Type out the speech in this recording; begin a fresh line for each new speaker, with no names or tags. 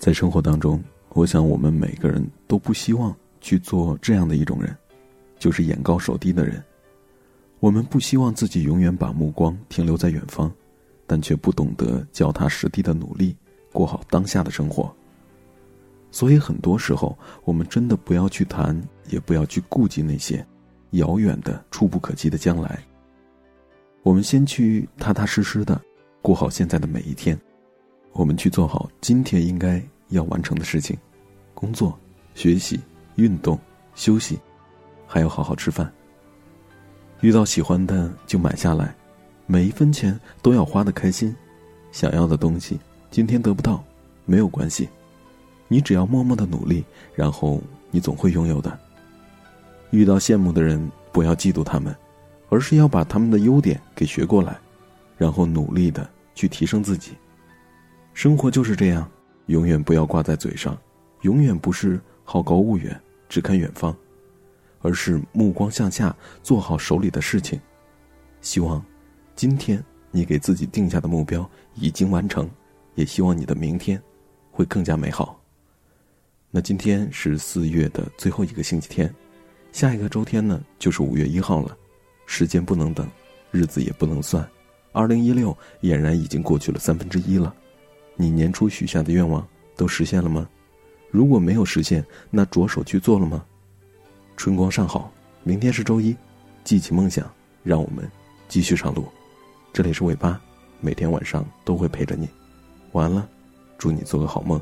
在生活当中，我想我们每个人都不希望去做这样的一种人，就是眼高手低的人。我们不希望自己永远把目光停留在远方，但却不懂得脚踏实地的努力过好当下的生活。所以很多时候，我们真的不要去谈，也不要去顾及那些遥远的、触不可及的将来。我们先去踏踏实实的过好现在的每一天。我们去做好今天应该要完成的事情，工作、学习、运动、休息，还要好好吃饭。遇到喜欢的就买下来，每一分钱都要花的开心。想要的东西今天得不到，没有关系，你只要默默的努力，然后你总会拥有的。遇到羡慕的人，不要嫉妒他们，而是要把他们的优点给学过来，然后努力的去提升自己。生活就是这样，永远不要挂在嘴上，永远不是好高骛远，只看远方，而是目光向下，做好手里的事情。希望今天你给自己定下的目标已经完成，也希望你的明天会更加美好。那今天是四月的最后一个星期天，下一个周天呢就是五月一号了，时间不能等，日子也不能算，二零一六俨然已经过去了三分之一了。你年初许下的愿望都实现了吗？如果没有实现，那着手去做了吗？春光尚好，明天是周一，记起梦想，让我们继续上路。这里是尾巴，每天晚上都会陪着你。晚安了，祝你做个好梦。